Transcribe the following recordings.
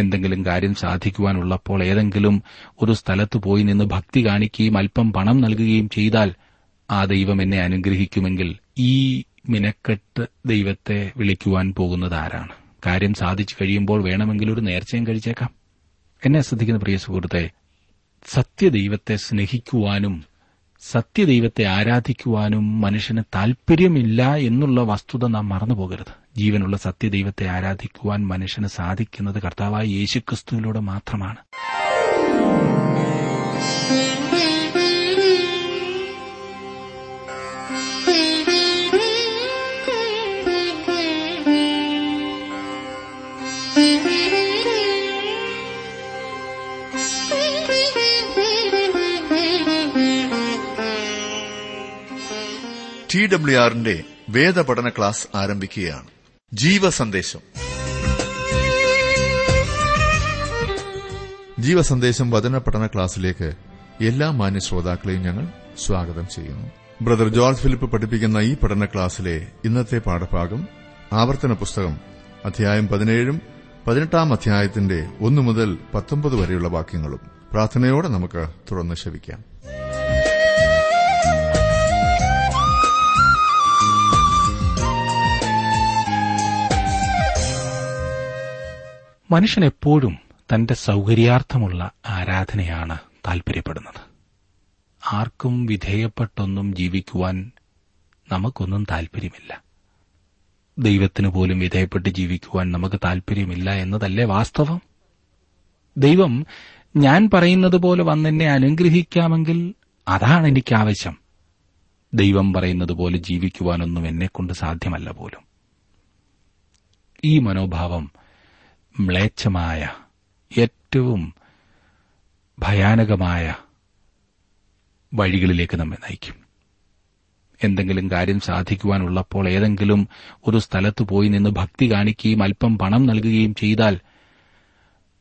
എന്തെങ്കിലും കാര്യം സാധിക്കുവാനുള്ളപ്പോൾ ഏതെങ്കിലും ഒരു സ്ഥലത്ത് പോയി നിന്ന് ഭക്തി കാണിക്കുകയും അല്പം പണം നൽകുകയും ചെയ്താൽ ആ ദൈവം എന്നെ അനുഗ്രഹിക്കുമെങ്കിൽ ഈ മിനക്കെട്ട് ദൈവത്തെ വിളിക്കുവാൻ പോകുന്നത് ആരാണ്? കാര്യം സാധിച്ചു കഴിയുമ്പോൾ വേണമെങ്കിൽ ഒരു നേർച്ചയും കഴിച്ചേക്കാം. എന്നെ ശ്രദ്ധിക്കുന്ന പ്രിയ സുഹൃത്തെ സത്യദൈവത്തെ സ്നേഹിക്കുവാനും സത്യദൈവത്തെ ആരാധിക്കുവാനും മനുഷ്യന് താൽപര്യമില്ല എന്നുള്ള വസ്തുത നാം മറന്നുപോകരുത്. ജീവനുള്ള സത്യദൈവത്തെ ആരാധിക്കുവാൻ മനുഷ്യന് സാധിക്കുന്നത് കർത്താവായ യേശുക്രിസ്തുവിലൂടെ മാത്രമാണ്. ടി ഡബ്ല്യു ആറിന്റെ വേദപഠന ക്ലാസ് ആരംഭിക്കുകയാണ്. ജീവസന്ദേശം. ജീവസന്ദേശം വചന പഠന ക്ലാസ്സിലേക്ക് എല്ലാ മാന്യ ശ്രോതാക്കളെയും ഞങ്ങൾ സ്വാഗതം ചെയ്യുന്നു. ബ്രദർ ജോർജ് ഫിലിപ്പ് പഠിപ്പിക്കുന്ന ഈ പഠന ക്ലാസ്സിലെ ഇന്നത്തെ പാഠഭാഗം ആവർത്തന പുസ്തകം അധ്യായം പതിനേഴും പതിനെട്ടാം അധ്യായത്തിന്റെ ഒന്നു മുതൽ പത്തൊമ്പത് വരെയുള്ള വാക്യങ്ങളും പ്രാർത്ഥനയോടെ നമുക്ക് തുറന്ന് ശവിക്കാം. മനുഷ്യൻ എപ്പോഴും തന്റെ സൗകര്യാർത്ഥമുള്ള ആരാധനയാണ് താൽപര്യപ്പെടുന്നത്. ആർക്കും വിധേയപ്പെട്ടൊന്നും ജീവിക്കുവാൻ നമുക്കൊന്നും താൽപര്യമില്ല. ദൈവത്തിനു പോലും വിധേയപ്പെട്ട് ജീവിക്കുവാൻ നമുക്ക് താൽപര്യമില്ല എന്നതല്ലേ വാസ്തവം? ദൈവം ഞാൻ പറയുന്നത് പോലെ വന്നെന്നെ അനുഗ്രഹിക്കാമെങ്കിൽ അതാണ് എനിക്ക് ആവശ്യം. ദൈവം പറയുന്നത് പോലെ ജീവിക്കുവാനൊന്നും എന്നെക്കൊണ്ട് സാധ്യമല്ല പോലും. ഈ മനോഭാവം മ്ലേച്ഛമായ ഏറ്റവും ഭയാനകമായ വഴികളിലേക്ക് നമ്മെ നയിക്കും. എന്തെങ്കിലും കാര്യം സാധിക്കുവാനുള്ളപ്പോൾ ഏതെങ്കിലും ഒരു സ്ഥലത്ത് പോയി നിന്ന് ഭക്തി കാണിക്കുകയും അല്പം പണം നൽകുകയും ചെയ്താൽ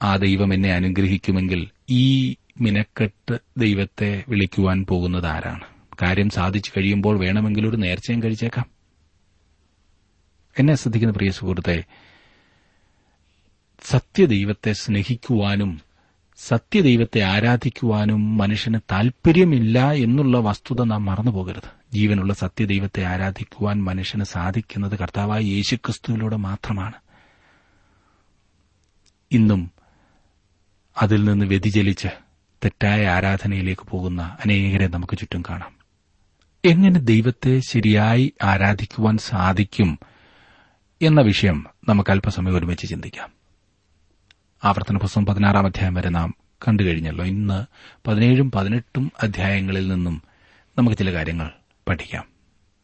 ആ ദൈവം എന്നെ അനുഗ്രഹിക്കുമെങ്കിൽ ഈ മിനക്കെട്ട് ദൈവത്തെ വിളിക്കുവാൻ പോകുന്നത് ആരാണ്? കാര്യം സാധിച്ചു കഴിയുമ്പോൾ വേണമെങ്കിൽ ഒരു നേർച്ചയും കഴിച്ചേക്കാം. എന്നെ ശ്രദ്ധിക്കുന്ന പ്രിയ സുഹൃത്തെ സത്യദൈവത്തെ സ്നേഹിക്കുവാനും സത്യദൈവത്തെ ആരാധിക്കുവാനും മനുഷ്യന് താൽപര്യമില്ല എന്നുള്ള വസ്തുത നാം മറന്നുപോകരുത്. ജീവനുള്ള സത്യദൈവത്തെ ആരാധിക്കുവാൻ മനുഷ്യന് സാധിക്കുന്നത് കർത്താവായ യേശുക്രിസ്തുവിലൂടെ മാത്രമാണ്. ഇന്നും അതിൽ നിന്ന് വ്യതിചലിച്ച് തെറ്റായ ആരാധനയിലേക്ക് പോകുന്ന അനേകരെ നമുക്ക് ചുറ്റും കാണാം. എങ്ങനെ ദൈവത്തെ ശരിയായി ആരാധിക്കുവാൻ സാധിക്കും എന്ന വിഷയം നമുക്ക് അല്പസമയം ഒരുമിച്ച് ചിന്തിക്കാം. ആവർത്തന പുസ്തകം പതിനാറാം അധ്യായം വരെ നാം കണ്ടുകഴിഞ്ഞല്ലോ ഇന്ന് പതിനേഴും പതിനെട്ടും അധ്യായങ്ങളിൽ നിന്നും നമുക്ക് ചില കാര്യങ്ങൾ പഠിക്കാം.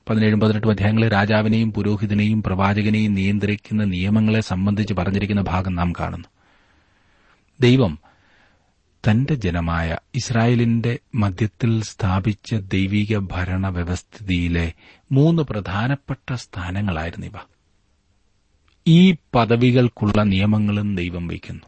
പതിനേഴും പതിനെട്ടും അധ്യായങ്ങളിൽ രാജാവിനെയും പുരോഹിതനെയും പ്രവാചകനെയും നിയന്ത്രിക്കുന്ന നിയമങ്ങളെ സംബന്ധിച്ച് പറഞ്ഞിരിക്കുന്ന ഭാഗം നാം കാണുന്നു. ദൈവം തന്റെ ജനമായ ഇസ്രായേലിന്റെ മധ്യത്തിൽ സ്ഥാപിച്ച ദൈവിക ഭരണ വ്യവസ്ഥിതിയിലെ മൂന്ന് പ്രധാനപ്പെട്ട സ്ഥാനങ്ങളായിരുന്നു ഇവ. ഈ പദവികൾക്കുള്ള നിയമങ്ങളും ദൈവം വയ്ക്കുന്നു.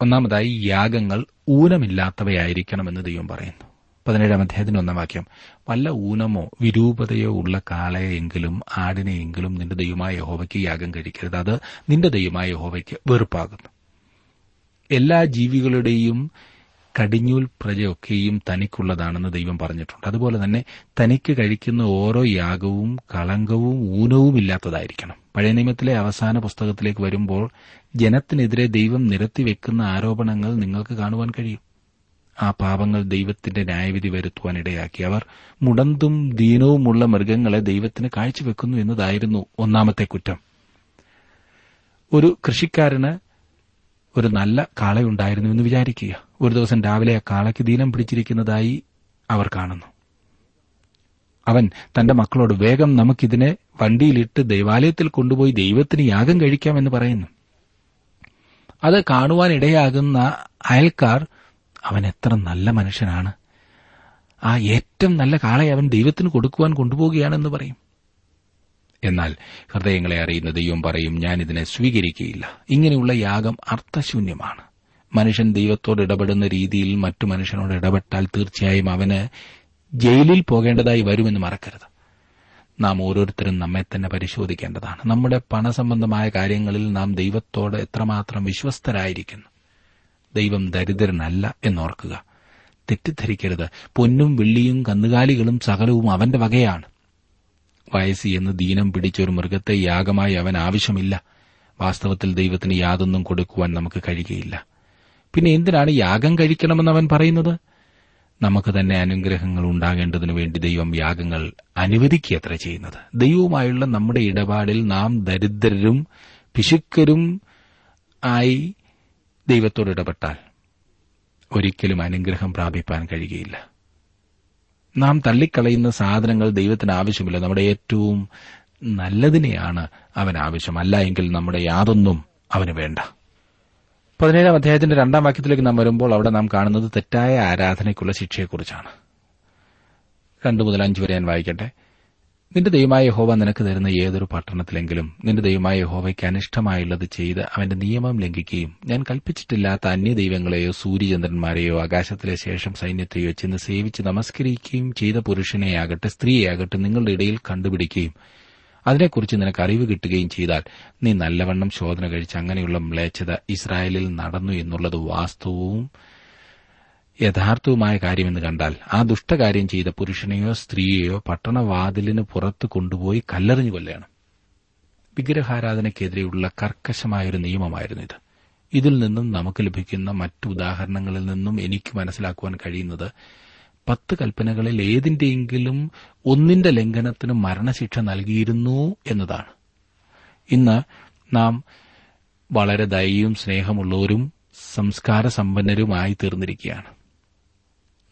ഒന്നാമതായി യാഗങ്ങൾ ഊനമില്ലാത്തവയായിരിക്കണമെന്ന് ദൈവം പറയുന്നു. പതിനേഴാം അധ്യായത്തിന്റെ ഒന്നാം വാക്യം വല്ല ഊനമോ വിരൂപതയോ ഉള്ള കാളയെങ്കിലും ആടിനെയെങ്കിലും നിന്റെ ദൈവമായ യഹോവയ്ക്ക് യാഗം കഴിക്കരുത്. അത് നിന്റെ ദൈവമായ യഹോവയ്ക്ക് വെറുപ്പാകുന്നു. എല്ലാ ജീവികളുടെയും കടിഞ്ഞൂൽ പ്രജയൊക്കെയും തനിക്കുള്ളതാണെന്ന് ദൈവം പറഞ്ഞിട്ടുണ്ട്. അതുപോലെ തന്നെ തനിക്ക് കഴിക്കുന്ന ഓരോ യാഗവും കളങ്കവും ഊനവും ഇല്ലാത്തതായിരിക്കണം. പഴയ നിയമത്തിലെ അവസാന പുസ്തകത്തിലേക്ക് വരുമ്പോൾ ജനത്തിനെതിരെ ദൈവം നിരത്തിവെക്കുന്ന ആരോപണങ്ങൾ നിങ്ങൾക്ക് കാണുവാൻ കഴിയും. ആ പാപങ്ങൾ ദൈവത്തിന്റെ ന്യായവിധി വരുത്തുവാൻ ഇടയാക്കി. അവർ മുടന്തും ദീനവുമുള്ള മൃഗങ്ങളെ ദൈവത്തിന് കാഴ്ചവെക്കുന്നു എന്നതായിരുന്നു ഒന്നാമത്തെ കുറ്റം. ഒരു കൃഷിക്കാരന് ഒരു നല്ല കാളയുണ്ടായിരുന്നു എന്ന് വിചാരിക്കുക. ഒരു ദിവസം രാവിലെ ആ കാളയ്ക്ക് ദീനം പിടിച്ചിരിക്കുന്നതായി അവർ കാണുന്നു. അവൻ തന്റെ മക്കളോട് വേഗം നമുക്കിതിനെ വണ്ടിയിലിട്ട് ദൈവാലയത്തിൽ കൊണ്ടുപോയി ദൈവത്തിന് യാഗം കഴിക്കാമെന്ന് പറയുന്നു. അത് കാണുവാനിടയാകുന്ന അയൽക്കാർ അവൻ എത്ര നല്ല മനുഷ്യനാണ്. ആ ഏറ്റവും നല്ല കാളയെ അവൻ ദൈവത്തിന് കൊടുക്കുവാൻ കൊണ്ടുപോവുകയാണെന്ന് പറയും. എന്നാൽ ഹൃദയങ്ങളെ അറിയുന്ന ദൈവം പറയും ഞാൻ ഇതിനെ സ്വീകരിക്കുകയില്ല. ഇങ്ങനെയുള്ള യാഗം അർത്ഥശൂന്യമാണ്. മനുഷ്യൻ ദൈവത്തോട് ഇടപെടുന്ന രീതിയിൽ മറ്റു മനുഷ്യനോട് ഇടപെട്ടാൽ തീർച്ചയായും അവന് ജയിലിൽ പോകേണ്ടതായി വരുമെന്ന് മറക്കരുത്. നാം ഓരോരുത്തരും നമ്മെ തന്നെ പരിശോധിക്കേണ്ടതാണ്. നമ്മുടെ പണസംബന്ധമായ കാര്യങ്ങളിൽ നാം ദൈവത്തോട് എത്രമാത്രം വിശ്വസ്തരായിരിക്കുന്നു. ദൈവം ദരിദ്രനല്ല എന്നോർക്കുക. തെറ്റിദ്ധരിക്കരുത്. പൊന്നും വെള്ളിയും കന്നുകാലികളും സകലവും അവന്റെ വകയാണ്. വയസ്സി എന്ന് ദീനം പിടിച്ചൊരു മൃഗത്തെ യാഗമായി അവൻ ആവശ്യമില്ല. വാസ്തവത്തിൽ ദൈവത്തിന് യാതൊന്നും കൊടുക്കുവാൻ നമുക്ക് കഴിയുകയില്ല. പിന്നെ എന്തിനാണ് യാഗം കഴിക്കണമെന്ന് അവൻ പറയുന്നത്? നമുക്ക് തന്നെ അനുഗ്രഹങ്ങൾ ഉണ്ടാകേണ്ടതിനു വേണ്ടി ദൈവം യാഗങ്ങൾ അനുവദിക്കുകയത്ര ചെയ്യുന്നത്. ദൈവവുമായുള്ള നമ്മുടെ ഇടപാടിൽ നാം ദരിദ്രരും പിശുക്കരും ആയി ദൈവത്തോട് ഇടപെട്ടാൽ ഒരിക്കലും അനുഗ്രഹം പ്രാപിപ്പാൻ കഴിയുകയില്ല. നാം തള്ളിക്കളയുന്ന സാധനങ്ങൾ ദൈവത്തിന് ആവശ്യമില്ല. നമ്മുടെ ഏറ്റവും നല്ലതിനെയാണ് അവൻ ആവശ്യം. അല്ല എങ്കിൽ നമ്മുടെ യാതൊന്നും അവന് വേണ്ട. പതിനേഴാം അധ്യായത്തിന്റെ രണ്ടാം വാക്യത്തിലേക്ക് നാം വരുമ്പോൾ അവിടെ നാം കാണുന്നത് തെറ്റായ ആരാധനയ്ക്കുള്ള ശിക്ഷയെക്കുറിച്ചാണ്. രണ്ടു മുതൽ അഞ്ചു വരെ ഞാൻ വായിക്കട്ടെ. നിന്റെ ദൈവമായ യഹോവ നിനക്ക് തരുന്ന ഏതൊരു പട്ടണത്തിലെങ്കിലും നിന്റെ ദൈവമായ യഹോവയ്ക്ക് അനിഷ്ടമായുള്ളത് ചെയ്ത് അവന്റെ നിയമം ലംഘിക്കുകയും ഞാൻ കൽപ്പിച്ചിട്ടില്ലാത്ത അന്യ ദൈവങ്ങളെയോ സൂര്യചന്ദ്രന്മാരെയോ ആകാശത്തിലെ ശേഷം സൈന്യത്തെയോ ചെന്ന് സേവിച്ച് നമസ്കരിക്കുകയും ചെയ്ത പുരുഷനെയാകട്ടെ സ്ത്രീയെയാകട്ടെ നിങ്ങളുടെ ഇടയിൽ കണ്ടുപിടിക്കുകയും അതിനെക്കുറിച്ച് നിനക്ക് അറിവ് കിട്ടുകയും ചെയ്താൽ നീ നല്ലവണ്ണം ശോധന കഴിച്ച് അങ്ങനെയുള്ള മ്ലേച്ഛത ഇസ്രായേലിൽ നടന്നു എന്നുള്ളത് വാസ്തവവും യഥാർത്ഥവുമായ കാര്യമെന്ന് കണ്ടാൽ ആ ദുഷ്ടകാര്യം ചെയ്ത പുരുഷനെയോ സ്ത്രീയെയോ പട്ടണവാതിലിന് പുറത്ത് കൊണ്ടുപോയി കല്ലെറിഞ്ഞു കൊല്ലണം വിഗ്രഹാരാധനയ്ക്കെതിരെയുള്ള കർക്കശമായൊരു നിയമമായിരുന്നു ഇത്. ഇതിൽ നിന്നും നമുക്ക് ലഭിക്കുന്ന മറ്റു ഉദാഹരണങ്ങളിൽ നിന്നും എനിക്ക് മനസ്സിലാക്കുവാൻ കഴിയുന്നത് പത്ത് കൽപ്പനകളിൽ ഏതിന്റെയെങ്കിലും ഒന്നിന്റെ ലംഘനത്തിന് മരണശിക്ഷ നൽകിയിരുന്നു എന്നതാണ്. ഇന്ന് നാം വളരെ ദയയും സ്നേഹമുള്ളവരും സംസ്കാര സമ്പന്നരുമായി തീർന്നിരിക്കുകയാണ്.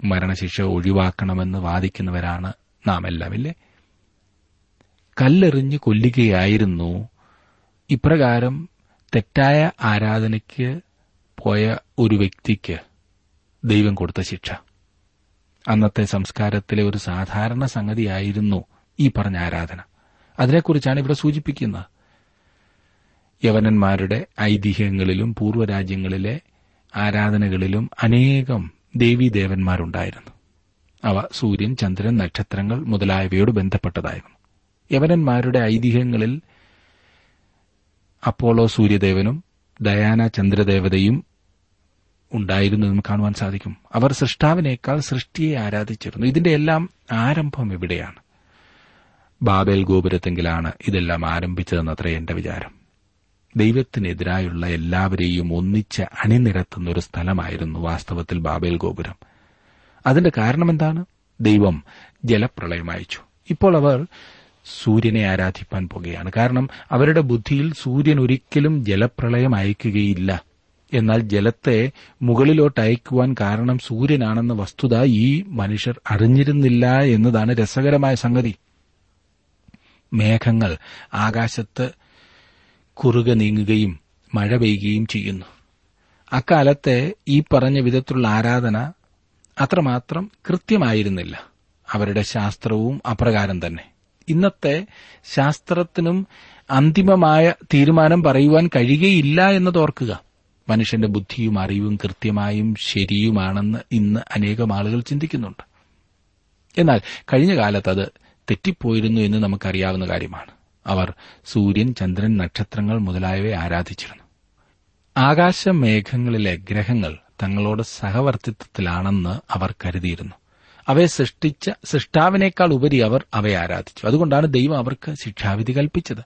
മരണശിക്ഷ ഒഴിവാക്കണമെന്ന് വാദിക്കുന്നവരാണ് നാം എല്ലാമില്ലേ കല്ലെറിഞ്ഞ് കൊല്ലുകയായിരുന്നു. ഇപ്രകാരം തെറ്റായ ആരാധനയ്ക്ക് പോയ ഒരു വ്യക്തിക്ക് ദൈവം കൊടുത്ത ശിക്ഷ. അന്നത്തെ സംസ്കാരത്തിലെ ഒരു സാധാരണ സംഗതിയായിരുന്നു ഈ പറഞ്ഞ ആരാധന. അതിനെക്കുറിച്ചാണ് ഇവിടെ സൂചിപ്പിക്കുന്നത്. യവനന്മാരുടെ ഐതിഹ്യങ്ങളിലും പൂർവരാജ്യങ്ങളിലെ ആരാധനകളിലും അനേകം ദേവീദേവന്മാരുണ്ടായിരുന്നു. അവ സൂര്യൻ ചന്ദ്രൻ നക്ഷത്രങ്ങൾ മുതലായവയോട് ബന്ധപ്പെട്ടതായിരുന്നു. യവനന്മാരുടെ ഐതിഹ്യങ്ങളിൽ അപ്പോളോ സൂര്യദേവനും ഡയാന ചന്ദ്രദേവതയും ഉണ്ടായിരുന്നു എന്ന് കാണുവാൻ സാധിക്കും. അവർ സൃഷ്ടാവിനേക്കാൾ സൃഷ്ടിയെ ആരാധിച്ചിരുന്നു. ഇതിന്റെ എല്ലാം ആരംഭം എവിടെയാണ് ബാബേൽ ഗോപുരത്തെങ്കിലാണ് ഇതെല്ലാം ആരംഭിച്ചതെന്നത്രേ എന്റെ വിചാരം. ദൈവത്തിനെതിരായുള്ള എല്ലാവരെയും ഒന്നിച്ച് അണിനിരത്തുന്ന ഒരു സ്ഥലമായിരുന്നു വാസ്തവത്തിൽ ബാബേൽ ഗോപുരം. അതിന്റെ കാരണമെന്താണ് ദൈവം ജലപ്രളയം അയച്ചു. ഇപ്പോൾ അവർ സൂര്യനെ ആരാധിപ്പാൻ പോകുകയാണ്. കാരണം അവരുടെ ബുദ്ധിയിൽ സൂര്യൻ ഒരിക്കലും ജലപ്രളയം അയക്കുകയില്ല. എന്നാൽ ജലത്തെ മുകളിലോട്ട് അയക്കുവാൻ കാരണം സൂര്യനാണെന്ന വസ്തുത ഈ മനുഷ്യർ അറിഞ്ഞിരുന്നില്ല എന്നതാണ് രസകരമായ സംഗതി. മേഘങ്ങൾ ആകാശത്ത് കുറുകെ നീങ്ങുകയും മഴ പെയ്യുകയും ചെയ്യുന്നു. അക്കാലത്തെ ഈ പറഞ്ഞ വിധത്തിലുള്ള ആരാധന അത്രമാത്രം കൃത്യമായിരുന്നില്ല. അവരുടെ ശാസ്ത്രവും അപ്രകാരം തന്നെ. ഇന്നത്തെ ശാസ്ത്രത്തിനും അന്തിമമായ തീരുമാനം പറയുവാൻ കഴിയുകയില്ല എന്നതോർക്കുക മനുഷ്യന്റെ ബുദ്ധിയും അറിവും കൃത്യമായും ശരിയുമാണെന്ന് ഇന്ന് അനേകം ആളുകൾ ചിന്തിക്കുന്നുണ്ട്. എന്നാൽ കഴിഞ്ഞ കാലത്ത് അത് തെറ്റിപ്പോയിരുന്നു എന്ന് നമുക്കറിയാവുന്ന കാര്യമാണ്. അവർ സൂര്യൻ ചന്ദ്രൻ നക്ഷത്രങ്ങൾ മുതലായവയെ ആരാധിച്ചിരുന്നു. ആകാശമേഘങ്ങളിലെ ഗ്രഹങ്ങൾ തങ്ങളോട് സഹവർത്തിത്വത്തിലാണെന്ന് അവർ കരുതിയിരുന്നു. അവയെ സൃഷ്ടിച്ച സൃഷ്ടാവിനേക്കാൾ ഉപരി അവർ അവയെ ആരാധിച്ചു. അതുകൊണ്ടാണ് ദൈവം അവർക്ക് ശിക്ഷാവിധി കൽപ്പിച്ചത്.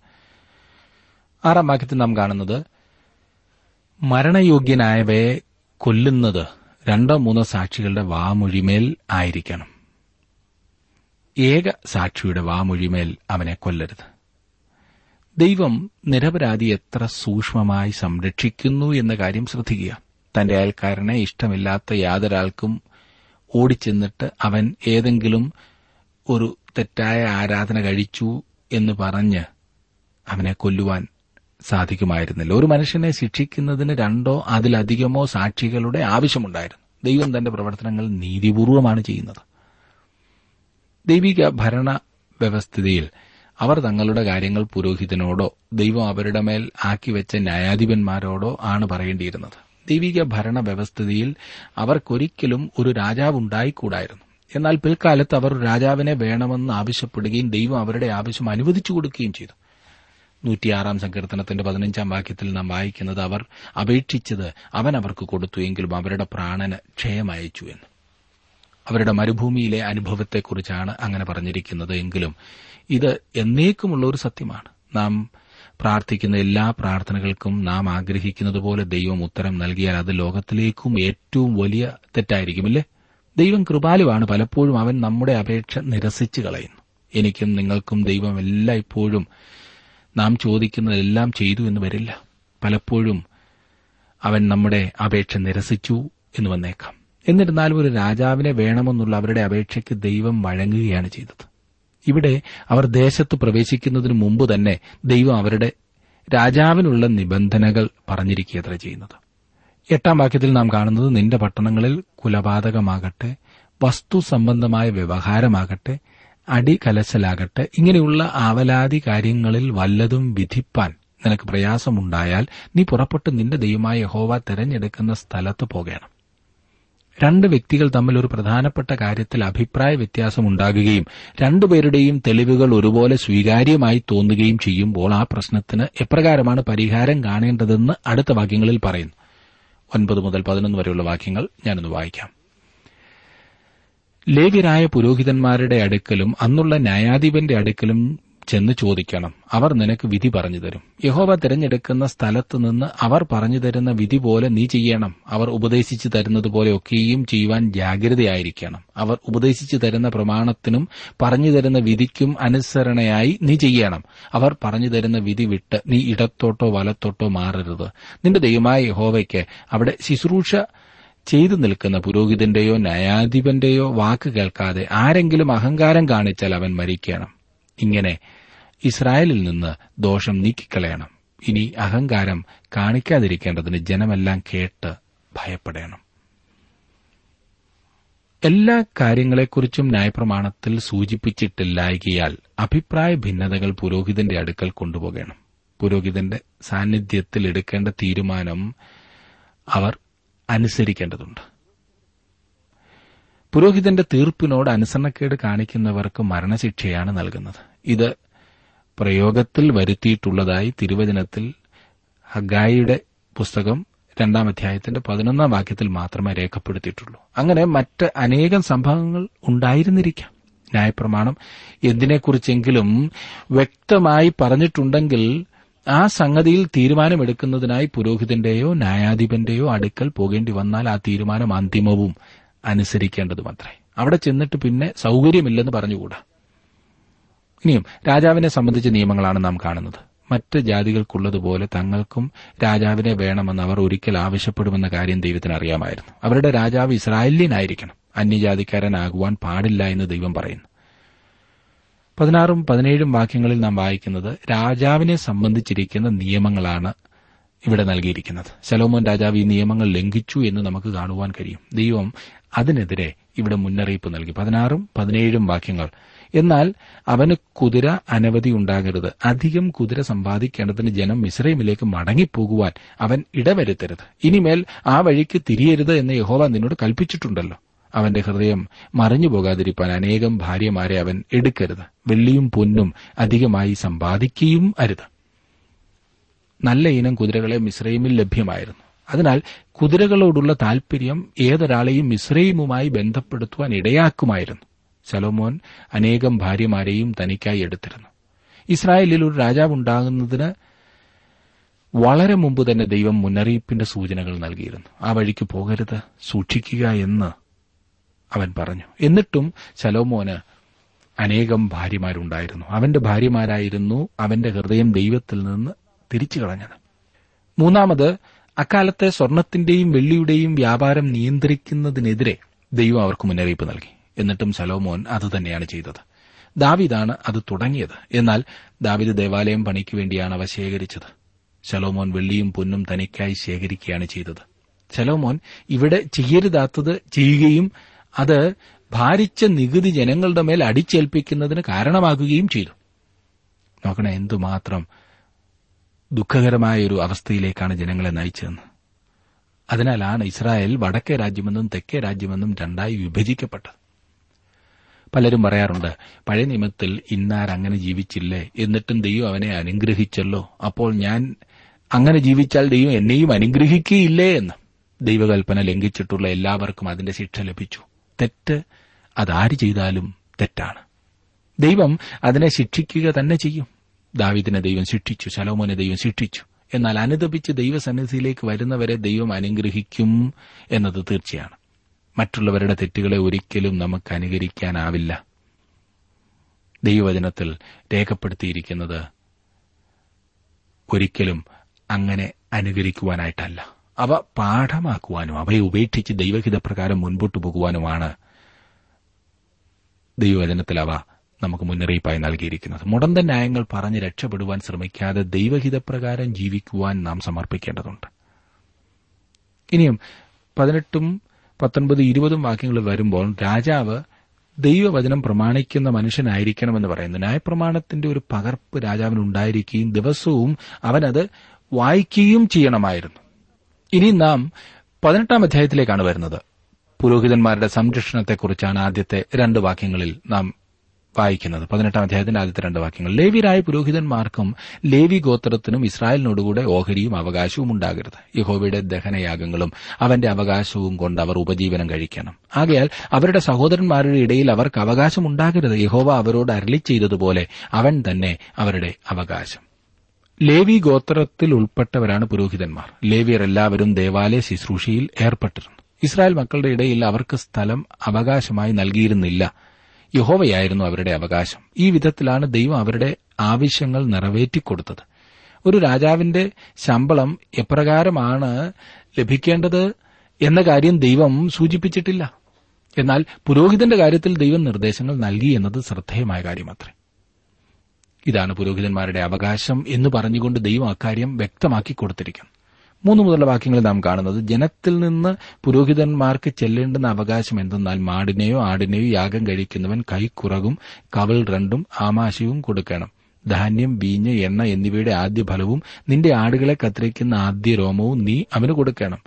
ആറാം വാക്യത്തിൽ നാം കാണുന്നത് മരണയോഗ്യനായവയെ കൊല്ലുന്നത് രണ്ടോ മൂന്നോ സാക്ഷികളുടെ വാമൊഴിമേൽ ആയിരിക്കണം. ഏക സാക്ഷിയുടെ വാമൊഴിമേൽ അവനെ കൊല്ലരുത്. ദൈവം നിരപരാധി എത്ര സൂക്ഷ്മമായി സംരക്ഷിക്കുന്നു എന്ന കാര്യം ശ്രദ്ധിക്കുക. തന്റെ അയൽക്കാരനെ ഇഷ്ടമില്ലാത്ത യാതൊരാൾക്കും ഓടിച്ചെന്നിട്ട് അവൻ ഏതെങ്കിലും ഒരു തെറ്റായ ആരാധന കഴിച്ചു എന്ന് പറഞ്ഞ് അവനെ കൊല്ലുവാൻ സാധിക്കുമായിരുന്നില്ല. ഒരു മനുഷ്യനെ ശിക്ഷിക്കുന്നതിന് രണ്ടോ അതിലധികമോ സാക്ഷികളുടെ ആവശ്യമുണ്ടായിരുന്നു. ദൈവം തന്റെ പ്രവർത്തനങ്ങൾ നീതിപൂർവമാണ് ചെയ്യുന്നത്. ദൈവിക ഭരണ വ്യവസ്ഥിതിയിൽ അവർ തങ്ങളുടെ കാര്യങ്ങൾ പുരോഹിതനോടോ ദൈവം അവരുടെ മേൽ ആക്കിവെച്ച ന്യായാധിപന്മാരോടോ ആണ് പറയേണ്ടിയിരുന്നത്. ദൈവിക ഭരണ വ്യവസ്ഥിതിയിൽ അവർക്കൊരിക്കലും ഒരു രാജാവ് ഉണ്ടായിക്കൂടായിരുന്നു എന്നാൽ പിൽക്കാലത്ത് അവർ രാജാവിനെ വേണമെന്ന് ആവശ്യപ്പെടുകയും ദൈവം അവരുടെ ആവശ്യം അനുവദിച്ചു കൊടുക്കുകയും ചെയ്തു. നൂറ്റിയാറാം സങ്കീർത്തനത്തിന്റെ പതിനഞ്ചാം വാക്യത്തിൽ നാം വായിക്കുന്നത് അവർ അപേക്ഷിച്ചത് അവൻ അവർക്ക് കൊടുത്തു എങ്കിലും അവരുടെ പ്രാണന് ക്ഷയമയച്ചു എന്ന്. അവരുടെ മരുഭൂമിയിലെ അനുഭവത്തെക്കുറിച്ചാണ് അങ്ങനെ പറഞ്ഞിരിക്കുന്നത് എങ്കിലും ഇത് എന്നേക്കുമുള്ള ഒരു സത്യമാണ്. നാം പ്രാർത്ഥിക്കുന്ന എല്ലാ പ്രാർത്ഥനകൾക്കും നാം ആഗ്രഹിക്കുന്നതുപോലെ ദൈവം ഉത്തരം നൽകിയാൽ അത് ലോകത്തിലേക്കും ഏറ്റവും വലിയ തെറ്റായിരിക്കുമില്ലേ ദൈവം കൃപാലുവാണ്. പലപ്പോഴും അവൻ നമ്മുടെ അപേക്ഷ നിരസിച്ചു കളയുന്നു. എനിക്കും നിങ്ങൾക്കും ദൈവം എല്ലായ്പ്പോഴും നാം ചോദിക്കുന്നതെല്ലാം ചെയ്തു എന്ന് വരില്ല. പലപ്പോഴും അവൻ നമ്മുടെ അപേക്ഷ നിരസിച്ചു എന്ന് വന്നേക്കാം. എന്നിരുന്നാലും ഒരു രാജാവിനെ വേണമെന്നുള്ള അവരുടെ അപേക്ഷയ്ക്ക് ദൈവം വഴങ്ങുകയാണ് ചെയ്തത്. ഇവിടെ അവർ ദേശത്ത് പ്രവേശിക്കുന്നതിന് മുമ്പ് തന്നെ ദൈവം അവരുടെ രാജാവിനുള്ള നിബന്ധനകൾ പറഞ്ഞിരിക്കുകയത്ര ചെയ്യുന്നത്. എട്ടാം വാക്യത്തിൽ നാം കാണുന്നത് നിന്റെ പട്ടണങ്ങളിൽ കുലപാതകമാകട്ടെ വസ്തു സംബന്ധമായ വ്യവഹാരമാകട്ടെ അടികലശലാകട്ടെ ഇങ്ങനെയുള്ള ആവലാതി കാര്യങ്ങളിൽ വല്ലതും വിധിപ്പാൻ നിനക്ക് പ്രയാസമുണ്ടായാൽ നീ പുറപ്പെട്ട് നിന്റെ ദൈവമായ യഹോവ തെരഞ്ഞെടുക്കുന്ന സ്ഥലത്ത് പോകണം. രണ്ട് വ്യക്തികൾ തമ്മിൽ ഒരു പ്രധാനപ്പെട്ട കാര്യത്തിൽ അഭിപ്രായ വ്യത്യാസമുണ്ടാകുകയും രണ്ടുപേരുടെയും തെളിവുകൾ ഒരുപോലെ സ്വീകാര്യമായി തോന്നുകയും ചെയ്യുമ്പോൾ ആ പ്രശ്നത്തിന് എപ്രകാരമാണ് പരിഹാരം കാണേണ്ടതെന്ന് അടുത്ത വാക്യങ്ങളിൽ പറയുന്നു. ഒൻപത് മുതൽ പതിനൊന്ന് വരെയുള്ള വാക്യങ്ങൾ ഞാനൊന്ന് വായിക്കാം. ലേവ്യരായ പുരോഹിതന്മാരുടെ അടുക്കലും അന്നുള്ള ന്യായാധിപന്റെ അടുക്കലും ചെന്ന് ചോദിക്കണം. അവർ നിനക്ക് വിധി പറഞ്ഞു തരും. യഹോവ തിരഞ്ഞെടുക്കുന്ന സ്ഥലത്ത് നിന്ന് അവർ പറഞ്ഞു തരുന്ന വിധി പോലെ നീ ചെയ്യണം. അവർ ഉപദേശിച്ചു തരുന്നത് പോലെ ഒക്കെയും ചെയ്യുവാൻ ജാഗ്രതയായിരിക്കണം. അവർ ഉപദേശിച്ചു തരുന്ന പ്രമാണത്തിനും പറഞ്ഞു തരുന്ന വിധിക്കും അനുസരണയായി നീ ചെയ്യണം. അവർ പറഞ്ഞു തരുന്ന വിധി വിട്ട് നീ ഇടത്തോട്ടോ വലത്തോട്ടോ മാറരുത്. നിന്റെ ദൈവമായ യഹോവയ്ക്ക് അവിടെ ശുശ്രൂഷ ചെയ്തു നിൽക്കുന്ന പുരോഹിതന്റെയോ ന്യായാധിപന്റെയോ വാക്ക് കേൾക്കാതെ ആരെങ്കിലും അഹങ്കാരം കാണിച്ചാൽ അവൻ മരിക്കണം. ഇങ്ങനെ ഇസ്രായേലിൽ നിന്ന് ദോഷം നീക്കിക്കളയണം. ഇനി അഹങ്കാരം കാണിക്കാതിരിക്കേണ്ടതിന് ജനമെല്ലാം കേട്ട് ഭയപ്പെടണം. എല്ലാ കാര്യങ്ങളെക്കുറിച്ചും ന്യായപ്രമാണത്തിൽ സൂചിപ്പിച്ചിട്ടില്ലായകിയാൽ അഭിപ്രായ ഭിന്നതകൾ പുരോഹിതന്റെ അടുക്കൽ കൊണ്ടുപോകണം. പുരോഹിതന്റെ സാന്നിധ്യത്തിൽ എടുക്കേണ്ട തീരുമാനം അവർ അനുസരിക്കേണ്ടതുണ്ട്. പുരോഹിതന്റെ തീർപ്പിനോട് അനുസരണക്കേട് കാണിക്കുന്നവർക്ക് മരണശിക്ഷയാണ് നൽകുന്നത്. ഇത് പ്രയോഗത്തിൽ വരുത്തിയിട്ടുള്ളതായി തിരുവചനത്തിൽ ഹഗായിയുടെ പുസ്തകം രണ്ടാം അധ്യായത്തിന്റെ പതിനൊന്നാം വാക്യത്തിൽ മാത്രമേ രേഖപ്പെടുത്തിയിട്ടുള്ളൂ. അങ്ങനെ മറ്റ് അനേകം സംഭവങ്ങൾ ഉണ്ടായിരുന്നിരിക്കാം. ന്യായപ്രമാണം എന്തിനെക്കുറിച്ചെങ്കിലും വ്യക്തമായി പറഞ്ഞിട്ടുണ്ടെങ്കിൽ ആ സംഗതിയിൽ തീരുമാനമെടുക്കുന്നതിനായി പുരോഹിതന്റെയോ ന്യായാധിപന്റെയോ അടുക്കൽ പോകേണ്ടി വന്നാൽ ആ തീരുമാനം അന്തിമവും അനുസരിക്കേണ്ടതുമത്രേ. അവിടെ ചെന്നിട്ട് പിന്നെ സൌകര്യമില്ലെന്ന് പറഞ്ഞുകൂടാ. ഇനിയും രാജാവിനെ സംബന്ധിച്ച നിയമങ്ങളാണ് നാം കാണുന്നത്. മറ്റ് ജാതികൾക്കുള്ളതുപോലെ തങ്ങൾക്കും രാജാവിനെ വേണമെന്ന് അവർ ഒരിക്കൽ ആവശ്യപ്പെടുമെന്ന കാര്യം ദൈവത്തിന് അറിയാമായിരുന്നു. അവരുടെ രാജാവ് ഇസ്രായേലിയനായിരിക്കണം. അന്യജാതിക്കാരനാകുവാൻ പാടില്ല എന്ന് ദൈവം പറയുന്നു. പതിനാറും പതിനേഴും വാക്യങ്ങളിൽ നാം വായിക്കുന്നത് രാജാവിനെ സംബന്ധിച്ചിരിക്കുന്ന നിയമങ്ങളാണ് ഇവിടെ നൽകിയിരിക്കുന്നത്. ശലോമോൻ രാജാവ് ഈ നിയമങ്ങൾ ലംഘിച്ചു എന്ന് നമുക്ക് കാണുവാൻ കഴിയും. ദൈവം അതിനെതിരെ ഇവിടെ മുന്നറിയിപ്പ് നൽകി. പതിനാറും പതിനേഴും വാക്യങ്ങൾ. എന്നാൽ അവന് കുതിര അനവധി ഉണ്ടാകരുത്. അധികം കുതിര സമ്പാദിക്കേണ്ടതിന് ജനം ഇസ്രൈമിലേക്ക് മടങ്ങിപ്പോകുവാൻ അവൻ ഇടവരുത്തരുത്. ഇനിമേൽ ആ വഴിക്ക് തിരിയരുത് എന്ന് യഹോവ നിന്നോട് കൽപ്പിച്ചിട്ടുണ്ടല്ലോ. അവന്റെ ഹൃദയം മറിഞ്ഞു പോകാതിരിക്കാൻ അനേകം ഭാര്യമാരെ അവൻ എടുക്കരുത്. വെള്ളിയും പൊന്നും അധികമായി സമ്പാദിക്കുകയും അരുത്. നല്ല ഇനം കുതിരകളെ മിശ്രൈമിൽ ലഭ്യമായിരുന്നു. അതിനാൽ കുതിരകളോടുള്ള താൽപര്യം ഏതൊരാളെയും മിശ്രൈമുമായി ബന്ധപ്പെടുത്തുവാൻ ഇടയാക്കുമായിരുന്നു. സലോമോൻ അനേകം ഭാര്യമാരെയും തനിക്കായി എടുത്തിരുന്നു. ഇസ്രായേലിൽ ഒരു രാജാവുണ്ടാകുന്നതിന് വളരെ മുമ്പ് തന്നെ ദൈവം മുന്നറിയിപ്പിന്റെ സൂചനകൾ നൽകിയിരുന്നു. ആ വഴിക്ക് പോകരുത് സൂക്ഷിക്കുക എന്ന് അവൻ പറഞ്ഞു. എന്നിട്ടും ശലോമോന് അനേകം ഭാര്യമാരുണ്ടായിരുന്നു. അവന്റെ ഭാര്യമാരായിരുന്നു അവന്റെ ഹൃദയം ദൈവത്തിൽ നിന്ന് തിരിച്ചു കളഞ്ഞത്. മൂന്നാമത് അക്കാലത്തെ സ്വർണത്തിന്റെയും വെള്ളിയുടെയും വ്യാപാരം നിയന്ത്രിക്കുന്നതിനെതിരെ ദൈവം അവർക്ക് മുന്നറിയിപ്പ് നൽകി. എന്നിട്ടും ശലോമോൻ അതുതന്നെയാണ് ചെയ്തത്. ദാവിദാണ് അത് തുടങ്ങിയത്. എന്നാൽ ദാവിദ് ദേവാലയം പണിക്ക് വേണ്ടിയാണ് അവ ശേഖരിച്ചത്. ശലോമോൻ വെള്ളിയും പൊന്നും തനിക്കായി ശേഖരിക്കുകയാണ് ചെയ്തത്. ശലോമോൻ ഇവിടെ ചെയ്യരുതാത്തത് ചെയ്യുകയും അത് ഭാരിച്ച നികുതി ജനങ്ങളുടെ മേൽ അടിച്ചേൽപ്പിക്കുന്നതിന് കാരണമാകുകയും ചെയ്തു. നോക്കണേ എന്തുമാത്രം ദുഃഖകരമായ ഒരു അവസ്ഥയിലേക്കാണ് ജനങ്ങളെ നയിച്ചതെന്ന്. അതിനാലാണ് ഇസ്രായേൽ വടക്കേ രാജ്യമെന്നും തെക്കേ രാജ്യമെന്നും രണ്ടായി വിഭജിക്കപ്പെട്ടത്. പലരും പറയാറുണ്ട് പഴയ നിയമത്തിൽ ഇന്നാർ അങ്ങനെ ജീവിച്ചില്ലേ? എന്നിട്ടും ദൈവം അവനെ അനുഗ്രഹിച്ചല്ലോ? അപ്പോൾ ഞാൻ അങ്ങനെ ജീവിച്ചാൽ ദൈവം എന്നെയും അനുഗ്രഹിക്കുകയില്ലേ? എന്ന് ദൈവകൽപ്പന ലംഘിച്ചിട്ടുള്ള എല്ലാവർക്കും അതിന്റെ ശിക്ഷ ലഭിച്ചു. തെറ്റ് അതാര് ചെയ്താലും തെറ്റാണ്. ദൈവം അതിനെ ശിക്ഷിക്കുക തന്നെ ചെയ്യും. ദാവിദിനെ ദൈവം ശിക്ഷിച്ചു ശലോമോനെ ദൈവം ശിക്ഷിച്ചു. എന്നാൽ അനുദപിച്ച് ദൈവസന്നിധിയിലേക്ക് വരുന്നവരെ ദൈവം അനുഗ്രഹിക്കും എന്നത് തീർച്ചയാണ്. മറ്റുള്ളവരുടെ തെറ്റുകളെ ഒരിക്കലും നമുക്ക് അനുകരിക്കാനാവില്ല. ദൈവവചനത്തിൽ രേഖപ്പെടുത്തിയിരിക്കുന്നത് ഒരിക്കലും അങ്ങനെ അനുകരിക്കുവാനായിട്ടല്ല. അവ പാഠമാക്കുവാനും അവയെ ഉപേക്ഷിച്ച് ദൈവഹിതപ്രകാരം മുൻപോട്ടു പോകുവാനുമാണ് ദൈവവചനത്തിൽ അവ നമുക്ക് മുന്നറിയിപ്പായി നൽകിയിരിക്കുന്നത്. മുടന്ത ന്യായങ്ങൾ പറഞ്ഞ് രക്ഷപ്പെടുവാൻ ശ്രമിക്കാതെ ദൈവഹിതപ്രകാരം ജീവിക്കുവാൻ നാം സമർപ്പിക്കേണ്ടതുണ്ട്. ഇനിയും പതിനെട്ടും പത്തൊൻപത് ഇരുപതും വാക്യങ്ങൾ വരുമ്പോൾ രാജാവ് ദൈവവചനം പ്രമാണിക്കുന്ന മനുഷ്യനായിരിക്കണമെന്ന് പറയുന്നു. ന്യായപ്രമാണത്തിന്റെ ഒരു പകർപ്പ് രാജാവിനുണ്ടായിരിക്കുകയും ദിവസവും അവനത് വായിക്കുകയും ചെയ്യണമായിരുന്നു. ഇനി നാം പതിനെട്ടാം അധ്യായത്തിലേക്കാണ് വരുന്നത്. പുരോഹിതന്മാരുടെ സംരക്ഷണത്തെക്കുറിച്ചാണ് ആദ്യത്തെ രണ്ട് വാക്യങ്ങളിൽ നാം വായിക്കുന്നത്. പതിനെട്ടാം അധ്യായത്തിന്റെ ആദ്യത്തെ രണ്ട് വാക്യങ്ങൾ. ലേവിരായ പുരോഹിതന്മാർക്കും ലേവി ഗോത്രത്തിനും ഇസ്രായേലിനോടുകൂടെ ഓഹരിയും അവകാശവും ഉണ്ടാകരുത്. യഹോവയുടെ ദഹനയാഗങ്ങളും അവന്റെ അവകാശവും കൊണ്ട് അവർ ഉപജീവനം കഴിക്കണം. ആകയാൽ അവരുടെ സഹോദരന്മാരുടെ ഇടയിൽ അവർക്ക് അവകാശം ഉണ്ടാകരുത്. യഹോവ അവരോട് അരളി ചെയ്തതുപോലെ അവൻ തന്നെ അവരുടെ അവകാശം. ലേവി ഗോത്രത്തിൽ ഉൾപ്പെട്ടവരാണ് പുരോഹിതന്മാർ. ലേവിയർ എല്ലാവരും ദേവാലയ ശുശ്രൂഷയിൽ ഏർപ്പെട്ടിരുന്നു. ഇസ്രായേൽ മക്കളുടെ ഇടയിൽ അവർക്ക് സ്ഥലം അവകാശമായി നൽകിയിരുന്നില്ല. യഹോവയായിരുന്നു അവരുടെ അവകാശം. ഈ വിധത്തിലാണ് ദൈവം അവരുടെ ആവശ്യങ്ങൾ നിറവേറ്റിക്കൊടുത്തത്. ഒരു രാജാവിന്റെ ശമ്പളം എപ്രകാരമാണ് ലഭിക്കേണ്ടത് എന്ന കാര്യം ദൈവം സൂചിപ്പിച്ചിട്ടില്ല. എന്നാൽ പുരോഹിതന്റെ കാര്യത്തിൽ ദൈവം നിർദ്ദേശങ്ങൾ നൽകി എന്നത് ശ്രദ്ധേയമായ കാര്യമത്രേ. ഇതാണ് പുരോഹിതന്മാരുടെ അവകാശം എന്ന് പറഞ്ഞുകൊണ്ട് ദൈവം അക്കാര്യം വ്യക്തമാക്കി കൊടുത്തിരിക്കുന്നു. മൂന്ന് മുതലുള്ള വാക്യങ്ങൾ നാം കാണുന്നത് ജനത്തിൽ നിന്ന് പുരോഹിതന്മാർക്ക് ചെല്ലേണ്ടുന്ന അവകാശം എന്തെന്നാൽ മാടിനെയോ ആടിനെയോ യാഗം കഴിക്കുന്നവൻ കൈക്കുറകും കവൽ രണ്ടും ആമാശയവും കൊടുക്കണം. ധാന്യം വീഞ്ഞ് എണ്ണ എന്നിവയുടെ ആദ്യ ഫലവും നിന്റെ ആടുകളെ കത്തിരിക്കുന്ന ആദ്യ രോമവും നീ അവന് കൊടുക്കണം.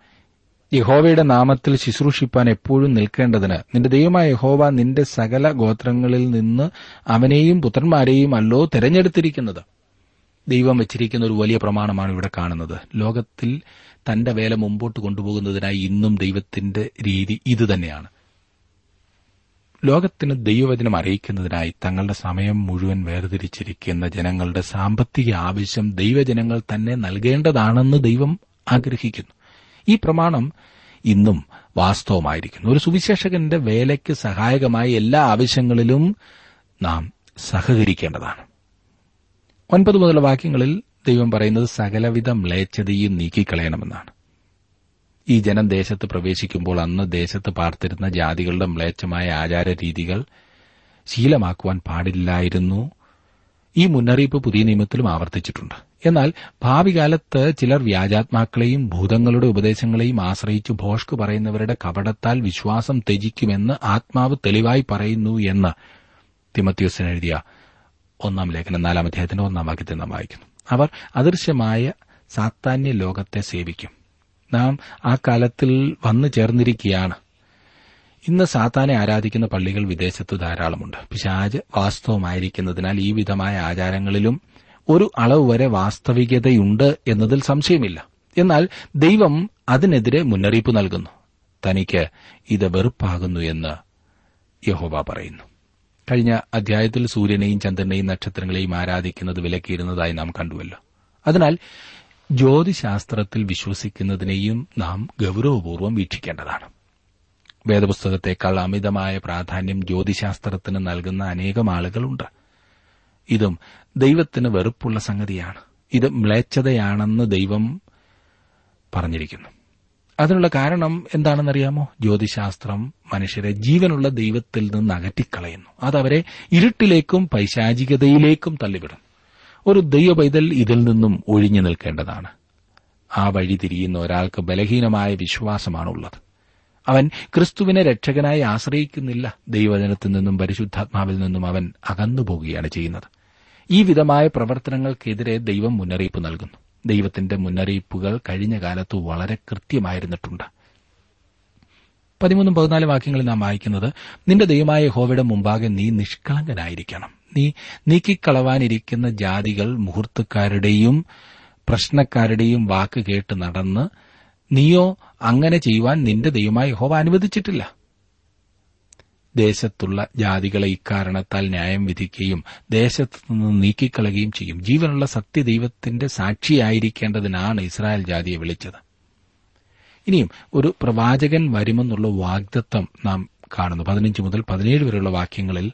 യഹോവയുടെ നാമത്തിൽ ശുശ്രൂഷിപ്പാൻ എപ്പോഴും നിൽക്കേണ്ടതിന്. നിന്റെ ദൈവമായ യഹോവ നിന്റെ സകല ഗോത്രങ്ങളിൽ നിന്ന് അവനെയും പുത്രന്മാരെയും അല്ലോ തെരഞ്ഞെടുത്തിരിക്കുന്നത്. ദൈവം വെച്ചിരിക്കുന്ന ഒരു വലിയ പ്രമാണമാണ് ഇവിടെ കാണുന്നത്. ലോകത്തിൽ തന്റെ വേല മുമ്പോട്ട് കൊണ്ടുപോകുന്നതിനായി ഇന്നും ദൈവത്തിന്റെ രീതി ഇതുതന്നെയാണ് ലോകത്തിന് ദൈവവചനം അറിയിക്കുന്നതിനായി തങ്ങളുടെ സമയം മുഴുവൻ വേർതിരിച്ചിരിക്കുന്ന ജനങ്ങളുടെ സാമ്പത്തിക ആവശ്യം ദൈവജനങ്ങൾ തന്നെ നൽകേണ്ടതാണെന്ന് ദൈവം ആഗ്രഹിക്കുന്നു. ഈ പ്രമാണം ഇന്നും വാസ്തവമായിരിക്കുന്നു. ഒരു സുവിശേഷകന്റെ വേലയ്ക്ക് സഹായകമായ എല്ലാ ആവശ്യങ്ങളിലും നാം സഹകരിക്കേണ്ടതാണ്. ഒൻപത് മുതൽ വാക്യങ്ങളിൽ ദൈവം പറയുന്നത് സകലവിധ മ്ലേച്ഛതയും നീക്കിക്കളയണമെന്നാണ്. ഈ ജനം ദേശത്ത് പ്രവേശിക്കുമ്പോൾ അന്ന് ദേശത്ത് പാർത്തിരുന്ന ജാതികളുടെ മ്ലേച്ഛമായ ആചാര രീതികൾ ശീലമാക്കുവാൻ പാടില്ലായിരുന്നു. ഈ മുന്നറിയിപ്പ് പുതിയ നിയമത്തിലും ആവർത്തിച്ചിട്ടുണ്ട്. എന്നാൽ ഭാവി കാലത്ത് ചിലർ വ്യാജാത്മാക്കളെയും ഭൂതങ്ങളുടെ ഉപദേശങ്ങളെയും ആശ്രയിച്ച് ഭോഷ്ക് പറയുന്നവരുടെ കപടത്താൽ വിശ്വാസം ത്യജിക്കുമെന്ന് ആത്മാവ് തെളിവായി പറയുന്നു എന്ന് തിമത്യോസിന് എഴുതിയ ഒന്നാം ലേഖനം നാലാം അധ്യായത്തിന്റെ ഒന്നാം വാക്യത്തിൽ നാം വായിക്കുന്നു. അവർ അദൃശ്യമായ സാത്താന്യ ലോകത്തെ സേവിക്കും. നാം ആ കാലത്തിൽ വന്നു ചേർന്നിരിക്കുകയാണ്. ഇന്ന് സാത്താനെ ആരാധിക്കുന്ന പള്ളികൾ വിദേശത്ത് ധാരാളമുണ്ട്. പിശാജ് വാസ്തവമായിരിക്കുന്നതിനാൽ ഈ വിധമായ ആചാരങ്ങളിലും ഒരു അളവ് വരെ വാസ്തവികതയുണ്ട് എന്നതിൽ സംശയമില്ല. എന്നാൽ ദൈവം അതിനെതിരെ മുന്നറിയിപ്പ് നൽകുന്നു. തനിക്ക് ഇത് വെറുപ്പാകുന്നു എന്ന് യഹോബ പറയുന്നു. കഴിഞ്ഞ അധ്യായത്തിൽ സൂര്യനെയും ചന്ദ്രനെയും നക്ഷത്രങ്ങളെയും ആരാധിക്കുന്നത് വിലക്കിയിരുന്നതായി നാം കണ്ടുവല്ലോ. അതിനാൽ ജ്യോതിശാസ്ത്രത്തിൽ വിശ്വസിക്കുന്നതിനെയും നാം ഗൌരവപൂർവം വീക്ഷിക്കേണ്ടതാണ്. വേദപുസ്തകത്തെക്കാൾ അമിതമായ പ്രാധാന്യം ജ്യോതിശാസ്ത്രത്തിന് നൽകുന്ന അനേകം ആളുകളുണ്ട്. ഇതും ദൈവത്തിന് വെറുപ്പുള്ള സംഗതിയാണ്. ഇത് മ്ലേച്ഛതയാണെന്ന് ദൈവം പറഞ്ഞിരിക്കുന്നു. അതിനുള്ള കാരണം എന്താണെന്നറിയാമോ? ജ്യോതിശാസ്ത്രം മനുഷ്യരെ ജീവനുള്ള ദൈവത്തിൽ നിന്ന് അകറ്റിക്കളയുന്നു. അതവരെ ഇരുട്ടിലേക്കും പൈശാചികതയിലേക്കും തള്ളിവിടും ഒരു ദൈവ പൈതൽ ഇതിൽ നിന്നും ഒഴിഞ്ഞു നിൽക്കേണ്ടതാണ്. ആ വഴി തിരിയുന്ന ഒരാൾക്ക് ബലഹീനമായ വിശ്വാസമാണുള്ളത്. അവൻ ക്രിസ്തുവിനെ രക്ഷകനായി ആശ്രയിക്കുന്നില്ല. ദൈവജനത്തിൽ നിന്നും പരിശുദ്ധാത്മാവിൽ നിന്നും അവൻ അകന്നുപോകുകയാണ് ചെയ്യുന്നത്. ഈ വിധമായ പ്രവർത്തനങ്ങൾക്കെതിരെ ദൈവം മുന്നറിയിപ്പ് നൽകുന്നു. ദൈവത്തിന്റെ മുന്നറിയിപ്പുകൾ കഴിഞ്ഞ കാലത്ത് വളരെ കൃത്യമായിരുന്നിട്ടുണ്ട്. പതിമൂന്നും പതിനാല് വാക്യങ്ങളിൽ നാം വായിക്കുന്നത് നിന്റെ ദൈവമായ ഹോവയുടെ മുമ്പാകെ നീ നിഷ്കളങ്കനായിരിക്കണം. നീ നീക്കിക്കളവാനിരിക്കുന്ന ജാതികൾ മുഹൂർത്തക്കാരുടെയും പ്രശ്നക്കാരുടെയും വാക്ക് കേട്ട് നടന്ന് നീയോ അങ്ങനെ ചെയ്യുവാൻ നിന്റെ ദൈവമായ യഹോവ അനുവദിച്ചിട്ടില്ല. ദേശത്തുള്ള ജാതികളെ ഇക്കാരണത്താൽ ന്യായം വിധിക്കുകയും ദേശത്തു നിന്ന് നീക്കിക്കളയുകയും ചെയ്യും. ജീവനുള്ള സത്യദൈവത്തിന്റെ സാക്ഷിയായിരിക്കേണ്ടതിനാണ് ഇസ്രായേൽ ജാതിയെ വിളിച്ചത്. ഇനിയും ഒരു പ്രവാചകൻ വരുമെന്നുള്ള വാഗ്ദത്വം നാം കാണുന്നു. പതിനഞ്ച് മുതൽ പതിനേഴ് വരെയുള്ള വാക്യങ്ങളിൽ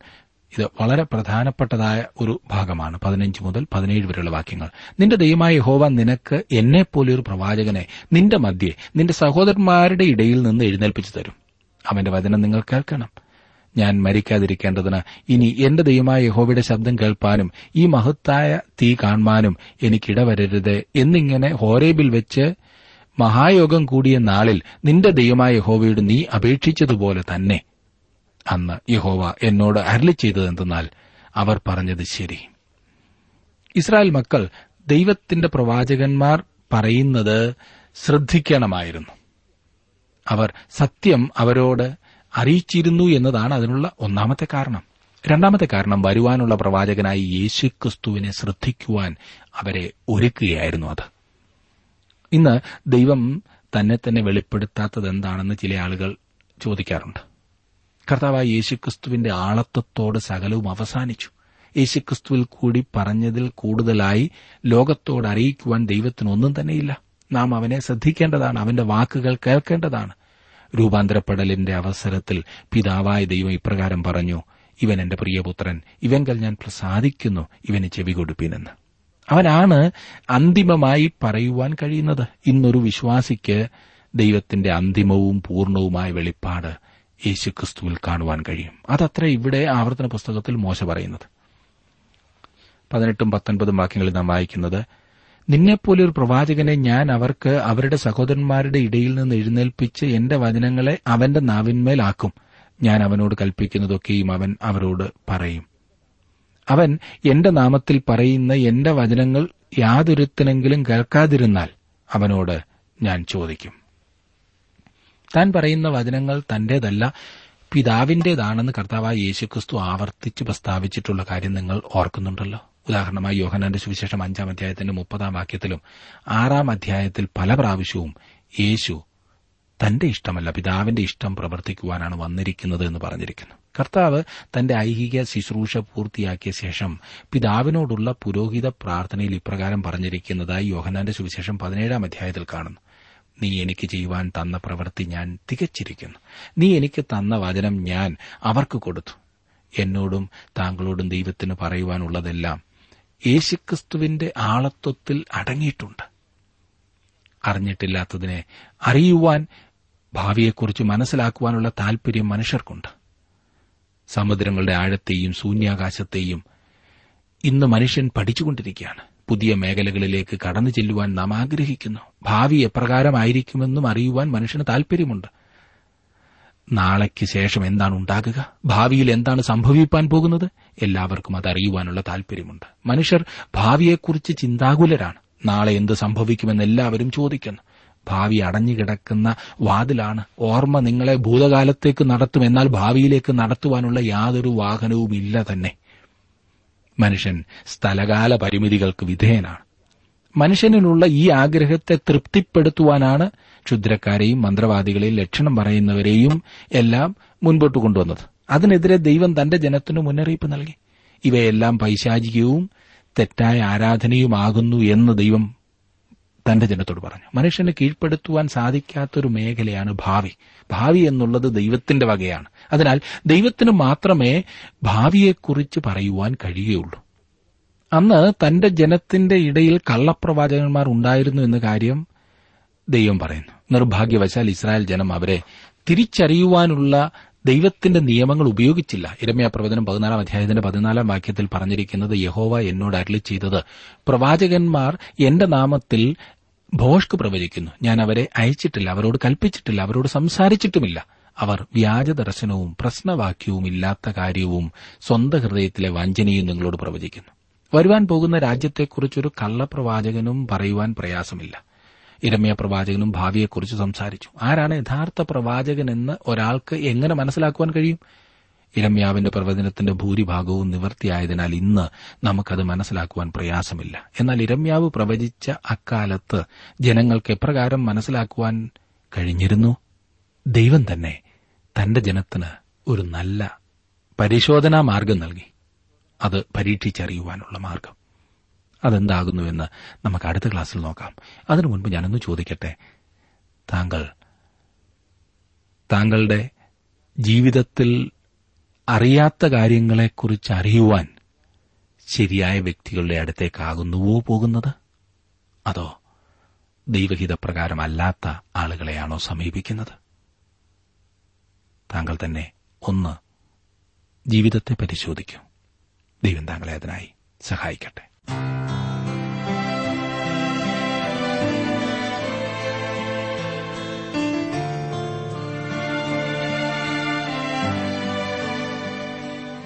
ഇത് വളരെ പ്രധാനപ്പെട്ടതായ ഒരു ഭാഗമാണ്. പതിനഞ്ച് മുതൽ പതിനേഴ് വരെയുള്ള വാക്യങ്ങൾ. നിന്റെ ദൈവമായ ഹോവ നിനക്ക് എന്നെ ഒരു പ്രവാചകനെ നിന്റെ മധ്യേ നിന്റെ സഹോദരന്മാരുടെ ഇടയിൽ നിന്ന് എഴുന്നേൽപ്പിച്ചു തരും. അവന്റെ വചനം നിങ്ങൾ കേൾക്കണം. ഞാൻ മരിക്കാതിരിക്കേണ്ടതിന് ഇനി എന്റെ ദൈവമായ യഹോവയുടെ ശബ്ദം കേൾപ്പാനും ഈ മഹത്തായ തീ കാണുവാനും എനിക്കിടവരരുത് എന്നിങ്ങനെ ഹോരേബിൽ വെച്ച് മഹായോഗം കൂടിയ നാളിൽ നിന്റെ ദൈവമായ യഹോവയോട് നീ അപേക്ഷിച്ചതുപോലെ തന്നെ അന്ന് യഹോവ എന്നോട് അരളി ചെയ്തതെന്തെന്നാൽ അവർ പറഞ്ഞത് ശരി. ഇസ്രായേൽ മക്കൾ ദൈവത്തിന്റെ പ്രവാചകന്മാർ പറയുന്നത് ശ്രദ്ധിക്കണമായിരുന്നു. അവർ സത്യം അവരോട് അറിയിച്ചിരുന്നു എന്നതാണ് അതിനുള്ള ഒന്നാമത്തെ കാരണം. രണ്ടാമത്തെ കാരണം വരുവാനുള്ള പ്രവാചകനായി യേശുക്രിസ്തുവിനെ ശ്രദ്ധിക്കുവാൻ അവരെ ഒരുക്കുകയായിരുന്നു അത്. ഇന്ന് ദൈവം തന്നെ തന്നെ വെളിപ്പെടുത്താത്തത് എന്താണെന്ന് ചില ആളുകൾ ചോദിക്കാറുണ്ട്. കർത്താവായ യേശുക്രിസ്തുവിന്റെ ആളത്വത്തോട് സകലവും അവസാനിച്ചു. യേശുക്രിസ്തുവിൽ കൂടി പറഞ്ഞതിൽ കൂടുതലായി ലോകത്തോട് അറിയിക്കുവാൻ ദൈവത്തിനൊന്നും തന്നെയില്ല. നാം അവനെ ശ്രദ്ധിക്കേണ്ടതാണ് അവന്റെ വാക്കുകൾ കേൾക്കേണ്ടതാണ്. രൂപാന്തരപ്പെടലിന്റെ അവസരത്തിൽ പിതാവായ ദൈവം ഇപ്രകാരം പറഞ്ഞു ഇവൻ എന്റെ പ്രിയപുത്രൻ ഇവങ്കൽ ഞാൻ പ്രസാദിക്കുന്നു ഇവന് ചെവി കൊടുപ്പിനെന്ന്. അവനാണ് അന്തിമമായി പറയുവാൻ കഴിയുന്നത്. ഇന്നൊരു വിശ്വാസിക്ക് ദൈവത്തിന്റെ അന്തിമവും പൂർണവുമായ വെളിപ്പാട് യേശുക്രിസ്തുവിൽ കാണുവാൻ കഴിയും. അതത്ര ഇവിടെ ആവർത്തന പുസ്തകത്തിൽ മോശ പറയുന്നത്. പതിനെട്ടും പത്തൊൻപതും വാക്യങ്ങളിൽ നാം വായിക്കുന്നത് നിന്നെപ്പോലെ ഒരു പ്രവാചകനെ ഞാൻ അവർക്ക് അവരുടെ സഹോദരന്മാരുടെ ഇടയിൽ നിന്ന് എഴുന്നേൽപ്പിച്ച് എന്റെ വചനങ്ങളെ അവന്റെ നാവിന്മേലാക്കും ഞാൻ അവനോട് കൽപ്പിക്കുന്നതൊക്കെയും അവൻ അവരോട് പറയും. അവൻ എന്റെ നാമത്തിൽ പറയുന്ന എന്റെ വചനങ്ങൾ യാതൊരുത്തിനെങ്കിലും കേൾക്കാതിരുന്നാൽ അവനോട് ഞാൻ ചോദിക്കും. താൻ പറയുന്ന വചനങ്ങൾ തന്റേതല്ല പിതാവിന്റേതാണെന്ന് കർത്താവായ യേശുക്രിസ്തു ആവർത്തിച്ച് പ്രസ്താവിച്ചിട്ടുള്ള കാര്യം നിങ്ങൾ ഓർക്കുന്നുണ്ടല്ലോ. ഉദാഹരണമായി യോഹനാന്റെ സുവിശേഷം അഞ്ചാം അധ്യായത്തിന്റെ മുപ്പതാം വാക്യത്തിലും ആറാം അധ്യായത്തിൽ പല പ്രാവശ്യവും യേശു തന്റെ ഇഷ്ടമല്ല പിതാവിന്റെ ഇഷ്ടം പ്രവർത്തിക്കുവാനാണ് വന്നിരിക്കുന്നത് എന്ന് പറഞ്ഞിരിക്കുന്നു. കർത്താവ് തന്റെ ഐഹിക ശുശ്രൂഷ പൂർത്തിയാക്കിയ ശേഷം പിതാവിനോടുള്ള പുരോഹിത പ്രാർത്ഥനയിൽ ഇപ്രകാരം പറഞ്ഞിരിക്കുന്നതായി യോഹനാന്റെ സുവിശേഷം പതിനേഴാം അധ്യായത്തിൽ കാണുന്നു. നീ എനിക്ക് ചെയ്യുവാൻ തന്ന പ്രവൃത്തി ഞാൻ തികച്ചിരിക്കുന്നു. നീ എനിക്ക് തന്ന വചനം ഞാൻ അവർക്ക് കൊടുത്തു. എന്നോടും താങ്കളോടും ദൈവത്തിന് പറയുവാനുള്ളതെല്ലാം യേശുക്രിസ്തുവിന്റെ ആളത്വത്തിൽ അടങ്ങിയിട്ടുണ്ട്. അറിഞ്ഞിട്ടില്ലാത്തതിനെ അറിയുവാൻ ഭാവിയെക്കുറിച്ച് മനസ്സിലാക്കുവാനുള്ള താൽപര്യം മനുഷ്യർക്കുണ്ട്. സമുദ്രങ്ങളുടെ ആഴത്തെയും ശൂന്യാകാശത്തെയും ഇന്ന് മനുഷ്യൻ പഠിച്ചുകൊണ്ടിരിക്കുകയാണ്. പുതിയ മേഖലകളിലേക്ക് കടന്നു ചെല്ലുവാൻ നാം ആഗ്രഹിക്കുന്നു. ഭാവി എപ്രകാരമായിരിക്കുമെന്നും അറിയുവാൻ മനുഷ്യന് താൽപര്യമുണ്ട് നാളയ്ക്ക് ശേഷം എന്താണ് ഉണ്ടാകുക? ഭാവിയിൽ എന്താണ് സംഭവിപ്പാൻ പോകുന്നത്? എല്ലാവർക്കും അത് അറിയുവാനുള്ള താൽപര്യമുണ്ട് മനുഷ്യർ ഭാവിയെക്കുറിച്ച് ചിന്താകുലരാണ്. നാളെ എന്ത് സംഭവിക്കുമെന്ന് എല്ലാവരും ചോദിക്കുന്നു. ഭാവി അടഞ്ഞുകിടക്കുന്ന വാതിലാണ് ഓർമ്മ നിങ്ങളെ ഭൂതകാലത്തേക്ക് നടത്തും. എന്നാൽ ഭാവിയിലേക്ക് നടത്തുവാനുള്ള യാതൊരു വാഹനവും ഇല്ല തന്നെ. മനുഷ്യൻ സ്ഥലകാല പരിമിതികൾക്ക് വിധേയനാണ്. മനുഷ്യനിലുള്ള ഈ ആഗ്രഹത്തെ തൃപ്തിപ്പെടുത്തുവാനാണ് ക്ഷുദ്രക്കാരെയും മന്ത്രവാദികളെയും ലക്ഷണം പറയുന്നവരെയും എല്ലാം മുൻപോട്ട് കൊണ്ടുവന്നത്. അതിനെതിരെ ദൈവം തന്റെ ജനത്തിനു മുന്നറിയിപ്പ് നൽകി. ഇവയെല്ലാം പൈശാചികവും തെറ്റായ ആരാധനയുമാകുന്നു എന്ന് ദൈവം തന്റെ ജനത്തോട് പറഞ്ഞു. മനുഷ്യന് കീഴ്പ്പെടുത്തുവാൻ സാധിക്കാത്തൊരു മേഖലയാണ് ഭാവി. ഭാവി എന്നുള്ളത് ദൈവത്തിന്റെ വകയാണ്. അതിനാൽ ദൈവത്തിന് മാത്രമേ ഭാവിയെക്കുറിച്ച് പറയുവാൻ കഴിയുകയുള്ളൂ. അന്ന് തന്റെ ജനത്തിന്റെ ഇടയിൽ കള്ളപ്രവാചകന്മാർ ഉണ്ടായിരുന്നു എന്ന കാര്യം ദൈവം പറയുന്നു. നിർഭാഗ്യവശാൽ ഇസ്രായേൽ ജനം അവരെ തിരിച്ചറിയുവാനുള്ള ദൈവത്തിന്റെ നിയമങ്ങൾ ഉപയോഗിച്ചില്ല. ഇരമ്യാ പ്രവചനം പതിനാലാം അധ്യായത്തിന്റെ പതിനാലാം വാക്യത്തിൽ പറഞ്ഞിരിക്കുന്നത് യഹോവ എന്നോട് അരളി ചെയ്തത്. പ്രവാചകന്മാർ എന്റെ നാമത്തിൽ ഭോഷ്ക് പ്രവചിക്കുന്നു. ഞാൻ അവരെ അയച്ചിട്ടില്ല അവരോട് കൽപ്പിച്ചിട്ടില്ല അവരോട് സംസാരിച്ചിട്ടുമില്ല. അവർ വ്യാജ ദർശനവും പ്രശ്നവാക്യവും ഇല്ലാത്ത കാര്യവും സ്വന്ത ഹൃദയത്തിലെ വഞ്ചനയും നിങ്ങളോട് പ്രവചിക്കുന്നു. വരുവാൻ പോകുന്ന രാജ്യത്തെക്കുറിച്ചൊരു കള്ളപ്രവാചകനും പറയുവാൻ പ്രയാസമില്ല. ഇരമ്യ പ്രവാചകനും ഭാവിയെക്കുറിച്ച് സംസാരിച്ചു. ആരാണ് യഥാർത്ഥ പ്രവാചകനെന്ന് ഒരാൾക്ക് എങ്ങനെ മനസ്സിലാക്കുവാൻ കഴിയും? ഇരമ്യാവിന്റെ പ്രവചനത്തിന്റെ ഭൂരിഭാഗവും നിവൃത്തിയായതിനാൽ ഇന്ന് നമുക്കത് മനസ്സിലാക്കുവാൻ പ്രയാസമില്ല. എന്നാൽ ഇരമ്യാവ് പ്രവചിച്ച അക്കാലത്ത് ജനങ്ങൾക്ക് എപ്രകാരം മനസ്സിലാക്കുവാൻ കഴിഞ്ഞിരുന്നു? ദൈവം തന്നെ തന്റെ ജനത്തിന് ഒരു നല്ല പരിശോധനാ മാർഗം നൽകി. അത് പരീക്ഷിച്ചറിയുവാനുള്ള മാർഗം. അതെന്താകുന്നുവെന്ന് നമുക്ക് അടുത്ത ക്ലാസ്സിൽ നോക്കാം. അതിനു മുൻപ് ഞാനൊന്ന് ചോദിക്കട്ടെ? താങ്കൾ താങ്കളുടെ ജീവിതത്തിൽ അറിയാത്ത കാര്യങ്ങളെക്കുറിച്ച് അറിയുവാൻ ശരിയായ വ്യക്തികളുടെ അടുത്തേക്കാകുന്നുവോ പോകുന്നത്? അതോ ദൈവഹിതപ്രകാരമല്ലാത്ത ആളുകളെയാണോ സമീപിക്കുന്നത്? താങ്കൾ തന്നെ ഒന്ന് ജീവിതത്തെ പരിശോധിക്കൂ. ദൈവം താങ്കളെ അതിനായി സഹായിക്കട്ടെ.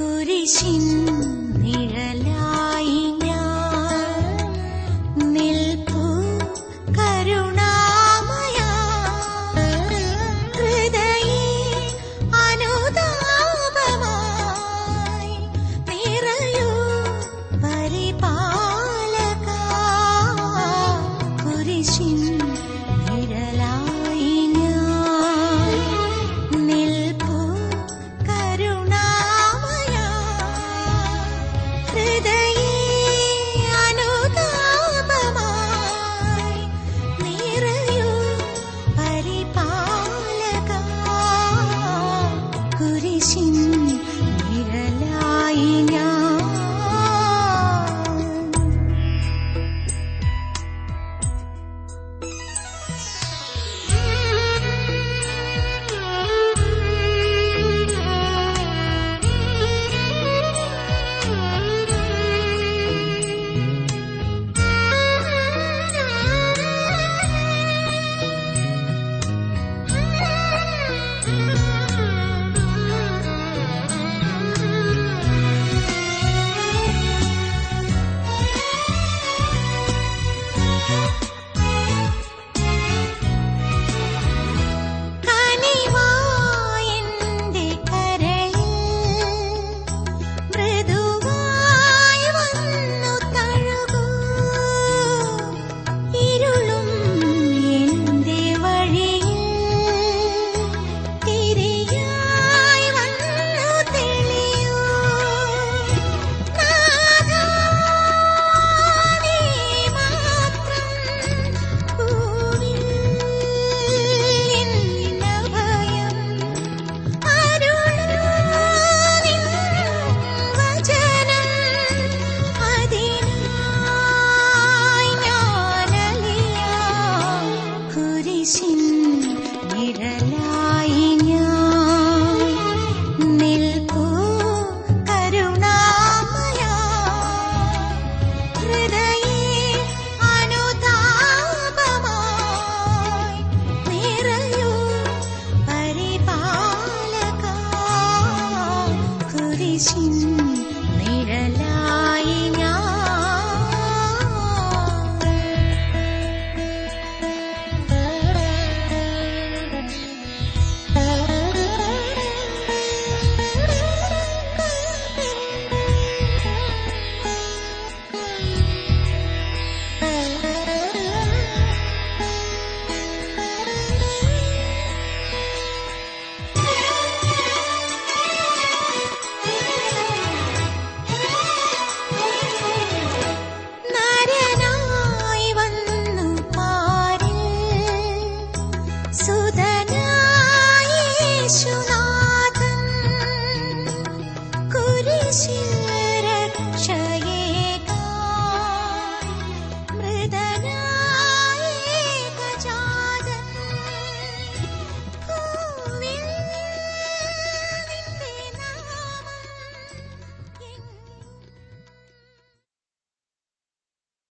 ुरिशिन् विरल നിഴലായി ഞാൻ.